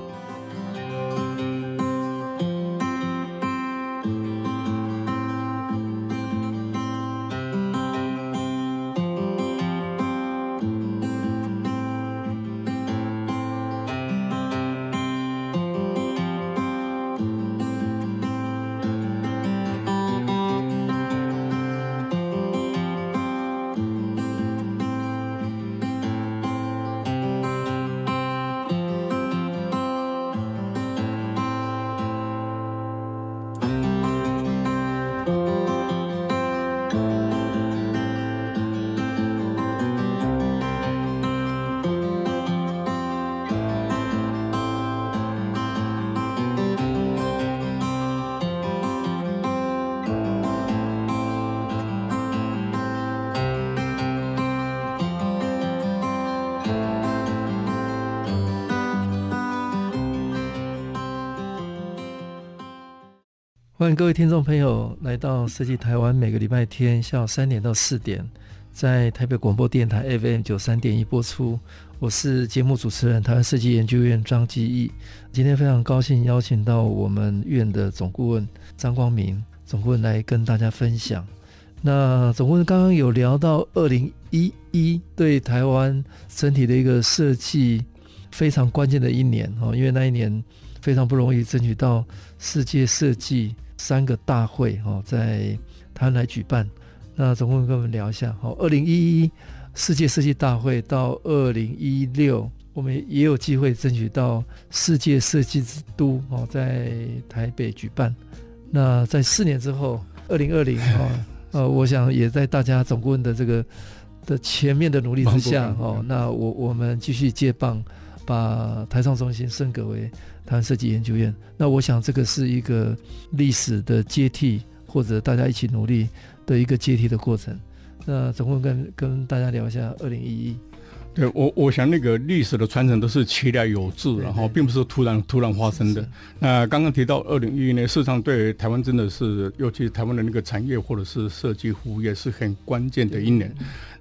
各位听众朋友来到设计台湾，每个礼拜天下午三点到四点，在台北广播电台 FM 九三点一播出。我是节目主持人，台湾设计研究院张基义。今天非常高兴邀请到我们院的总顾问张光明总顾问来跟大家分享。那总顾问刚刚有聊到二零一一对台湾整体的一个设计非常关键的一年哦，因为那一年非常不容易争取到世界设计三个大会哦，在台湾来举办。那总顾问跟我们聊一下，好，二零一一世界设计大会到二零一六，我们也有机会争取到世界设计之都哦，在台北举办。那在四年之后，二零二零哦。呃，我想也在大家总顾问的这个的前面的努力之下，哦，那我我们继续接棒，把台创中心升格为台湾设计研究院。那我想这个是一个历史的接替，或者大家一起努力的一个接替的过程。那总共跟跟大家聊一下二零一一。对我，我想那个历史的传承都是期来有致，然后并不是突然突然发生的。那刚刚提到二零一一年，事实上对台湾真的是，尤其台湾的那个产业或者是设计服务业是很关键的一年。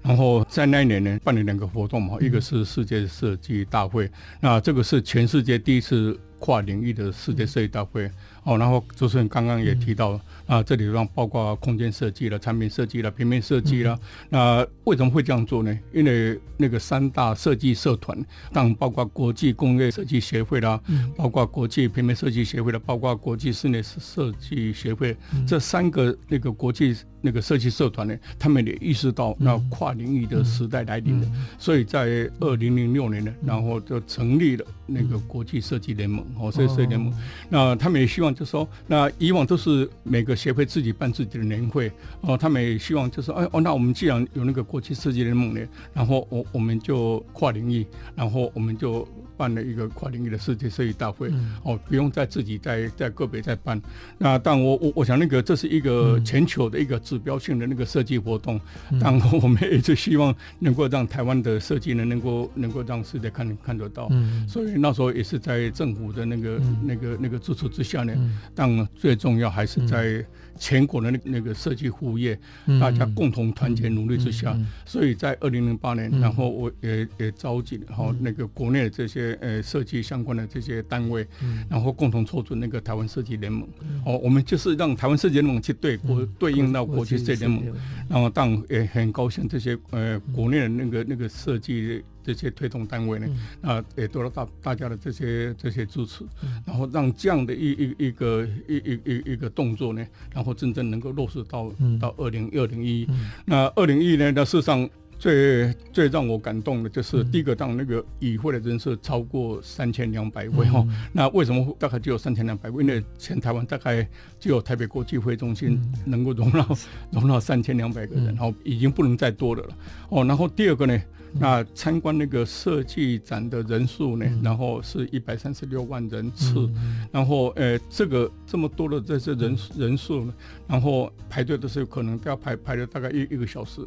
然后在那一年呢，办了两个活动嘛，一个是世界设计大会，那这个是全世界第一次跨领域的世界设计大会。哦，然后主持人刚刚也提到。啊，这里让包括空间设计了、产品设计了、平面设计了。那为什么会这样做呢？因为那个三大设计社团，当包括国际工业设计协会啦，包括国际平面设计协会啦，包括国际室内设计协会，这三个那个国际。那个设计社团呢，他们也意识到那跨领域的时代来临了，所以在二零零六年呢，然后就成立了那个国际设计联盟哦，设计联盟。那他们也希望就是说，那以往都是每个协会自己办自己的年会哦，他们也希望就是哎哦，那我们既然有那个国际设计联盟呢，然后我我们就跨领域，然后我们就。办了一个跨领域的世界设计大会，嗯、哦，不用再自己在在个别在办。那但我我我想那个这是一个全球的一个指标性的那个设计活动，但、嗯、我们也是希望能够让台湾的设计呢能够能够让世界看看得到。嗯、所以那时候也是在政府的那个、嗯、那个那个支持之下呢，但最重要还是在。全国的那那个设计服务业，大家共同团结努力之下，所以在二零零八年，然后我也也召集然后那个国内的这些呃设计相关的这些单位，然后共同促成那个台湾设计联盟。哦，我们就是让台湾设计联盟去对国对应到国际设计联盟，然后当也很高兴这些呃国内的那个那个设计。这些推动单位呢，啊，也得到大大家的这些这些支持，然后让这样的一一一个一一一一个动作呢，然后真正能够落实到到二零二零一。那二零一一年的事实上最最让我感动的就是第一个，当那个与会的人数超过三千两百位哈。那为什么大概只有三千两百位？因为全台湾大概只有台北国际会中心能够容纳容纳三千两百个人，然后已经不能再多了了。哦，然后第二个呢？那参观那个设计展的人数呢？然后是一百三十六万人次，然后呃，这个这么多的这些人人数呢，然后排队的时候可能都要排排了大概一一个小时。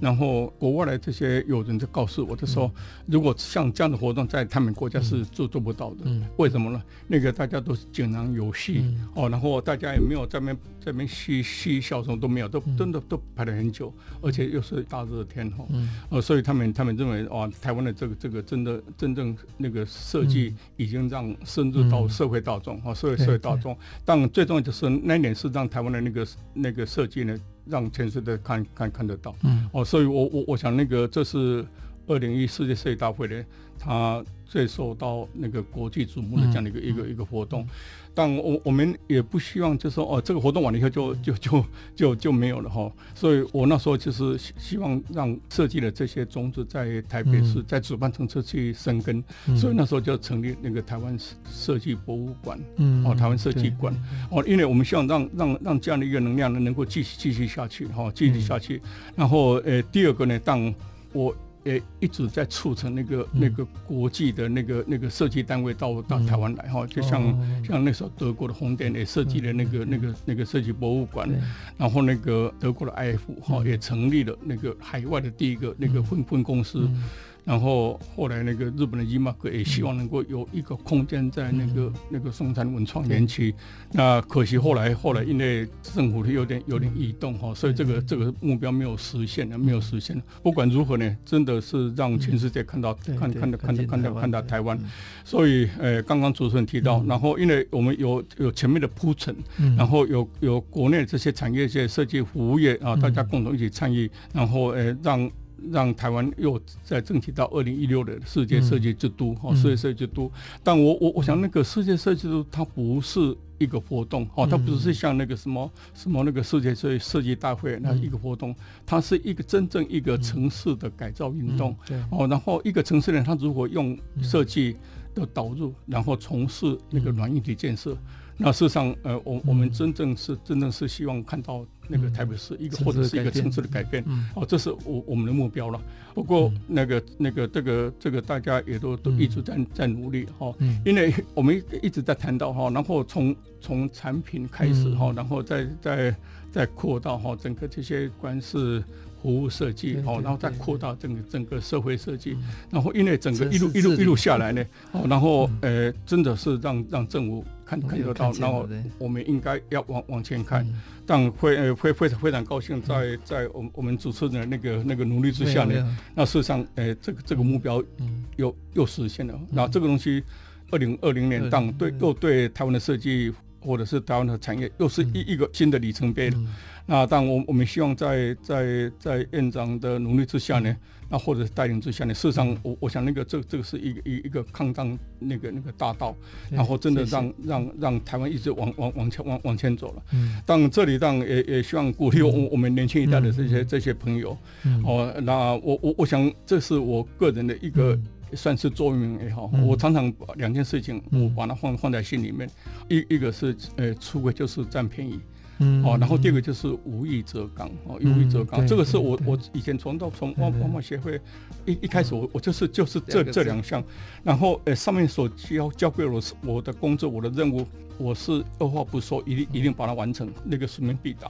然后国外的这些友人就告诉我，就说如果像这样的活动在他们国家是做做不到的。为什么呢？那个大家都是井然有序。哦，然后大家也没有在那边在那边嬉嬉笑什么都没有，都真的都排了很久，而且又是大热天哈，呃，所以他们他们。认为哦，台湾的这个这个真的真正那个设计已经让深入到社会大众啊，社会社会大众。但最重要就是那一点是让台湾的那个那个设计呢，让全世界看看看得到。嗯，哦，所以我我我想那个这是二零一世界设计大会呢，它最受到那个国际瞩目的这样的一个一个一个活动。但我我们也不希望，就是说哦，这个活动完了以后就就就就就没有了哈。所以我那时候就是希望让设计的这些种子在台北市在主办城市去生根。所以那时候就成立那个台湾设计博物馆，哦，台湾设计馆，哦，因为我们希望让让让这样的一个能量呢，能够继续继续下去哈，继续下去。然后呃，第二个呢，当我。也一直在促成那个那个国际的那个那个设计单位到到台湾来哈，就像像那时候德国的红点也设计了那个那个那个设计博物馆，然后那个德国的 IF 哈也成立了那个海外的第一个那个分分公司。然后后来那个日本的 E-Mark 也希望能够有一个空间在那个、嗯、那个松山文创园区。那可惜后来后来因为政府有点有点异动哈，所以这个这个目标没有实现了，没有实现。不管如何呢，真的是让全世界看到看看到看到看到看到台湾。所以呃，刚刚主持人提到，然后因为我们有有前面的铺陈，然后有有国内这些产业界设计服务业啊，大家共同一起参与，然后呃让。让台湾又再争取到二零一六的世界设计之都，哈、嗯，世界设计之都。但我我我想，那个世界设计之都它不是一个活动，哈，它不是像那个什么什么那个世界设计设计大会那一个活动，它是一个真正一个城市的改造运动。哦，然后一个城市呢，他如果用设计的导入，然后从事那个软硬体建设。那事实上，呃，我我们真正是真正是希望看到那个台北市一个或者是一个城市的改变，哦，这是我我们的目标了。不过那个那个这个这个大家也都都一直在在努力哈，因为我们一直在谈到哈，然后从从产品开始哈，然后再再再扩到哈整个这些关系。服务设计哦，然后再扩大整个整个社会设计，然后因为整个一路一路一路下来呢，哦，然后呃，真的是让让政府看看得到，然后我们应该要往往前看，但会呃会非常非常高兴，在在我我们主持人的那个那个努力之下呢，那事实上呃这个这个目标又又实现了，那这个东西二零二零年当对又对台湾的设计或者是台湾的产业又是一一个新的里程碑。那当然，我我们希望在在在院长的努力之下呢，那或者带领之下呢，事实上我我想那个这这个是一个一一个抗战那个那个大道，然后真的让让让台湾一直往往往前往往前走了。嗯，当这里当也也希望鼓励我我们年轻一代的这些这些朋友，哦，那我我我想这是我个人的一个算是座右铭也好，我常常把两件事情我把它放放在心里面，一一个是呃出轨就是占便宜。嗯，哦，然后第二个就是无欲则刚，哦，无欲则刚，这个是我我以前从到从外外贸协会一一开始我我就是就是这这两项，然后呃上面所交交给我我的工作我的任务，我是二话不说一定一定把它完成，那个使命必达，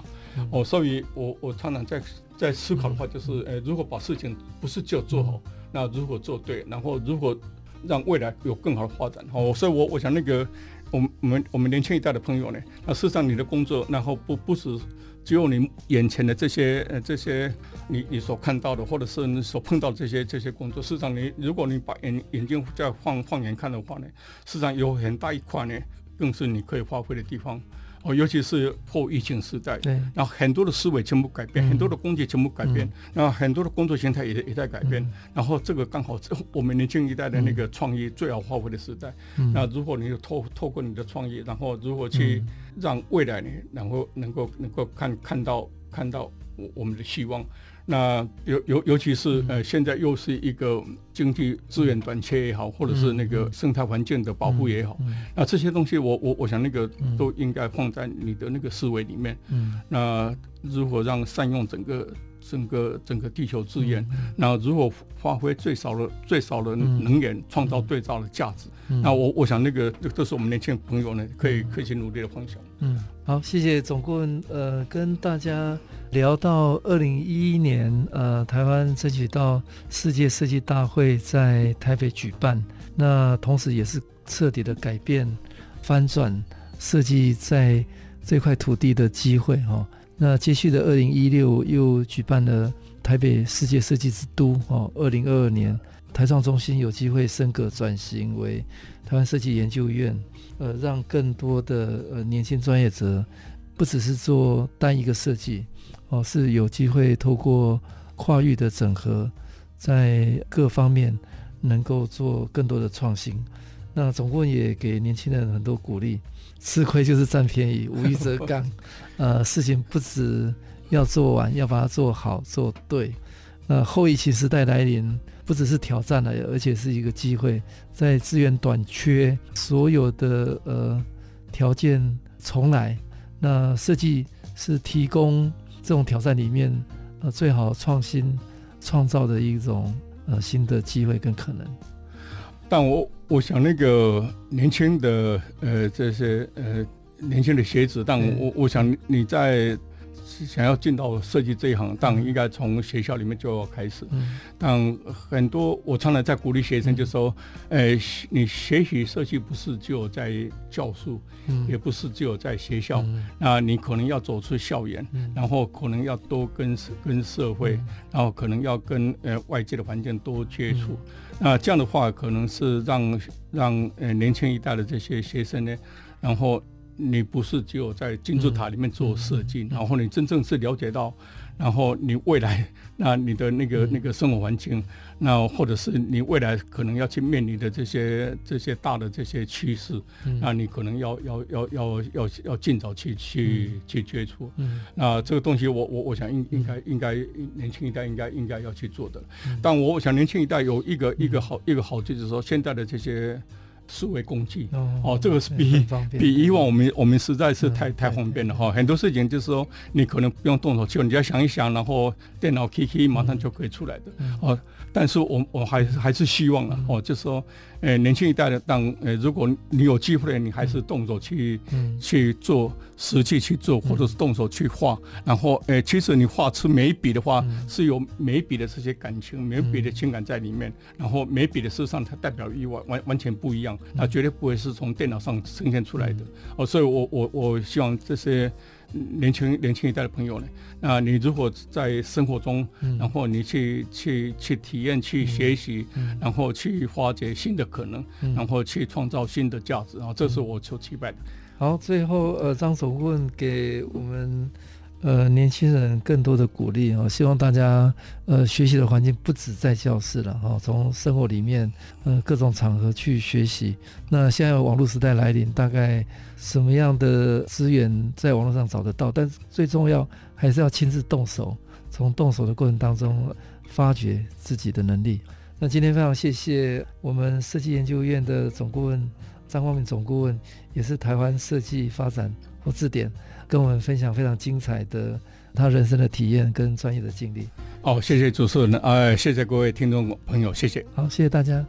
哦，所以我我常常在在思考的话就是，呃，如果把事情不是就做好，那如果做对，然后如果让未来有更好的发展，哦，所以我我想那个。我们我们我们年轻一代的朋友呢，那事实上你的工作，然后不不是只有你眼前的这些呃这些你你所看到的，或者是你所碰到这些这些工作，事实上你如果你把眼眼睛再放放眼看的话呢，事实上有很大一块呢，更是你可以发挥的地方。哦，尤其是后疫情时代，对，然后很多的思维全部改变，嗯、很多的工具全部改变，然后、嗯、很多的工作形态也也在改变，嗯、然后这个刚好是我们年轻一代的那个创意最好发挥的时代。嗯、那如果你有透透过你的创意，然后如何去让未来呢，然后能够能够看看到看到我我们的希望。那尤尤尤其是呃，现在又是一个经济资源短缺也好，或者是那个生态环境的保护也好，那这些东西我我我想那个都应该放在你的那个思维里面。嗯。那如何让善用整个整个整个地球资源，那如何发挥最少的最少的能源，创造最大的价值？那我我想那个这都是我们年轻朋友呢可以可以去努力的方向。嗯，好，谢谢总顾问，呃，跟大家。聊到二零一一年，呃，台湾争取到世界设计大会在台北举办，那同时也是彻底的改变、翻转设计在这块土地的机会哈。那接续的二零一六又举办了台北世界设计之都哦，二零二二年台创中心有机会升格转型为台湾设计研究院，呃，让更多的呃年轻专业者不只是做单一个设计。哦，是有机会透过跨域的整合，在各方面能够做更多的创新。那总共也给年轻人很多鼓励，吃亏就是占便宜，无欲则刚。呃，事情不止要做完，要把它做好做对。那后疫情时代来临，不只是挑战了，而且是一个机会。在资源短缺，所有的呃条件重来，那设计是提供。这种挑战里面，呃，最好创新创造的一种呃新的机会跟可能。但我我想那个年轻的呃这些呃年轻的学子，但我我想你在想要进到设计这一行，当然应该从学校里面就要开始。嗯，但很多我常常在鼓励学生，就说，呃，你学习设计不是只有在教书，嗯，也不是只有在学校，嗯，那你可能要走出校园，嗯，然后可能要多跟跟社会，嗯，然后可能要跟呃外界的环境多接触。嗯，那这样的话，可能是让让呃年轻一代的这些学生呢，然后。你不是只有在金字塔里面做设计，然后你真正是了解到，然后你未来那你的那个、嗯、那个生活环境，那或者是你未来可能要去面临的这些这些大的这些趋势，嗯、那你可能要要要要要要尽早去去、嗯、去接触。嗯、那这个东西我我我想应应该应该年轻一代应该应该要去做的。嗯、但我想年轻一代有一个一个好一个好处就是说现在的这些。数位工具哦，哦，这个是比比以往我们我们实在是太太方便了哈。很多事情就是说，你可能不用动手去，你只要想一想，然后电脑 K K 马上就可以出来的哦。但是我我还是还是希望啊，哦，就是说，呃，年轻一代的当呃，如果你有机会，你还是动手去去做，实际去做，或者是动手去画。然后，呃，其实你画出每一笔的话，是有每一笔的这些感情，每一笔的情感在里面。然后，每一笔的事实上它代表意外完完全不一样，它绝对不会是从电脑上呈现出来的。哦，所以我我我希望这些。年轻年轻一代的朋友呢，那你如果在生活中，嗯、然后你去去去体验、去学习，然后去发掘新的可能，嗯、然后去创造新的价值，然后这是我所期待的。好，最后呃，张总问给我们。呃，年轻人更多的鼓励哦，希望大家呃学习的环境不止在教室了哈，从生活里面呃各种场合去学习。那现在网络时代来临，大概什么样的资源在网络上找得到？但最重要还是要亲自动手，从动手的过程当中发掘自己的能力。那今天非常谢谢我们设计研究院的总顾问张光明总顾问，也是台湾设计发展或字典。跟我们分享非常精彩的他人生的体验跟专业的经历。哦，谢谢主持人，哎，谢谢各位听众朋友，谢谢。好，谢谢大家。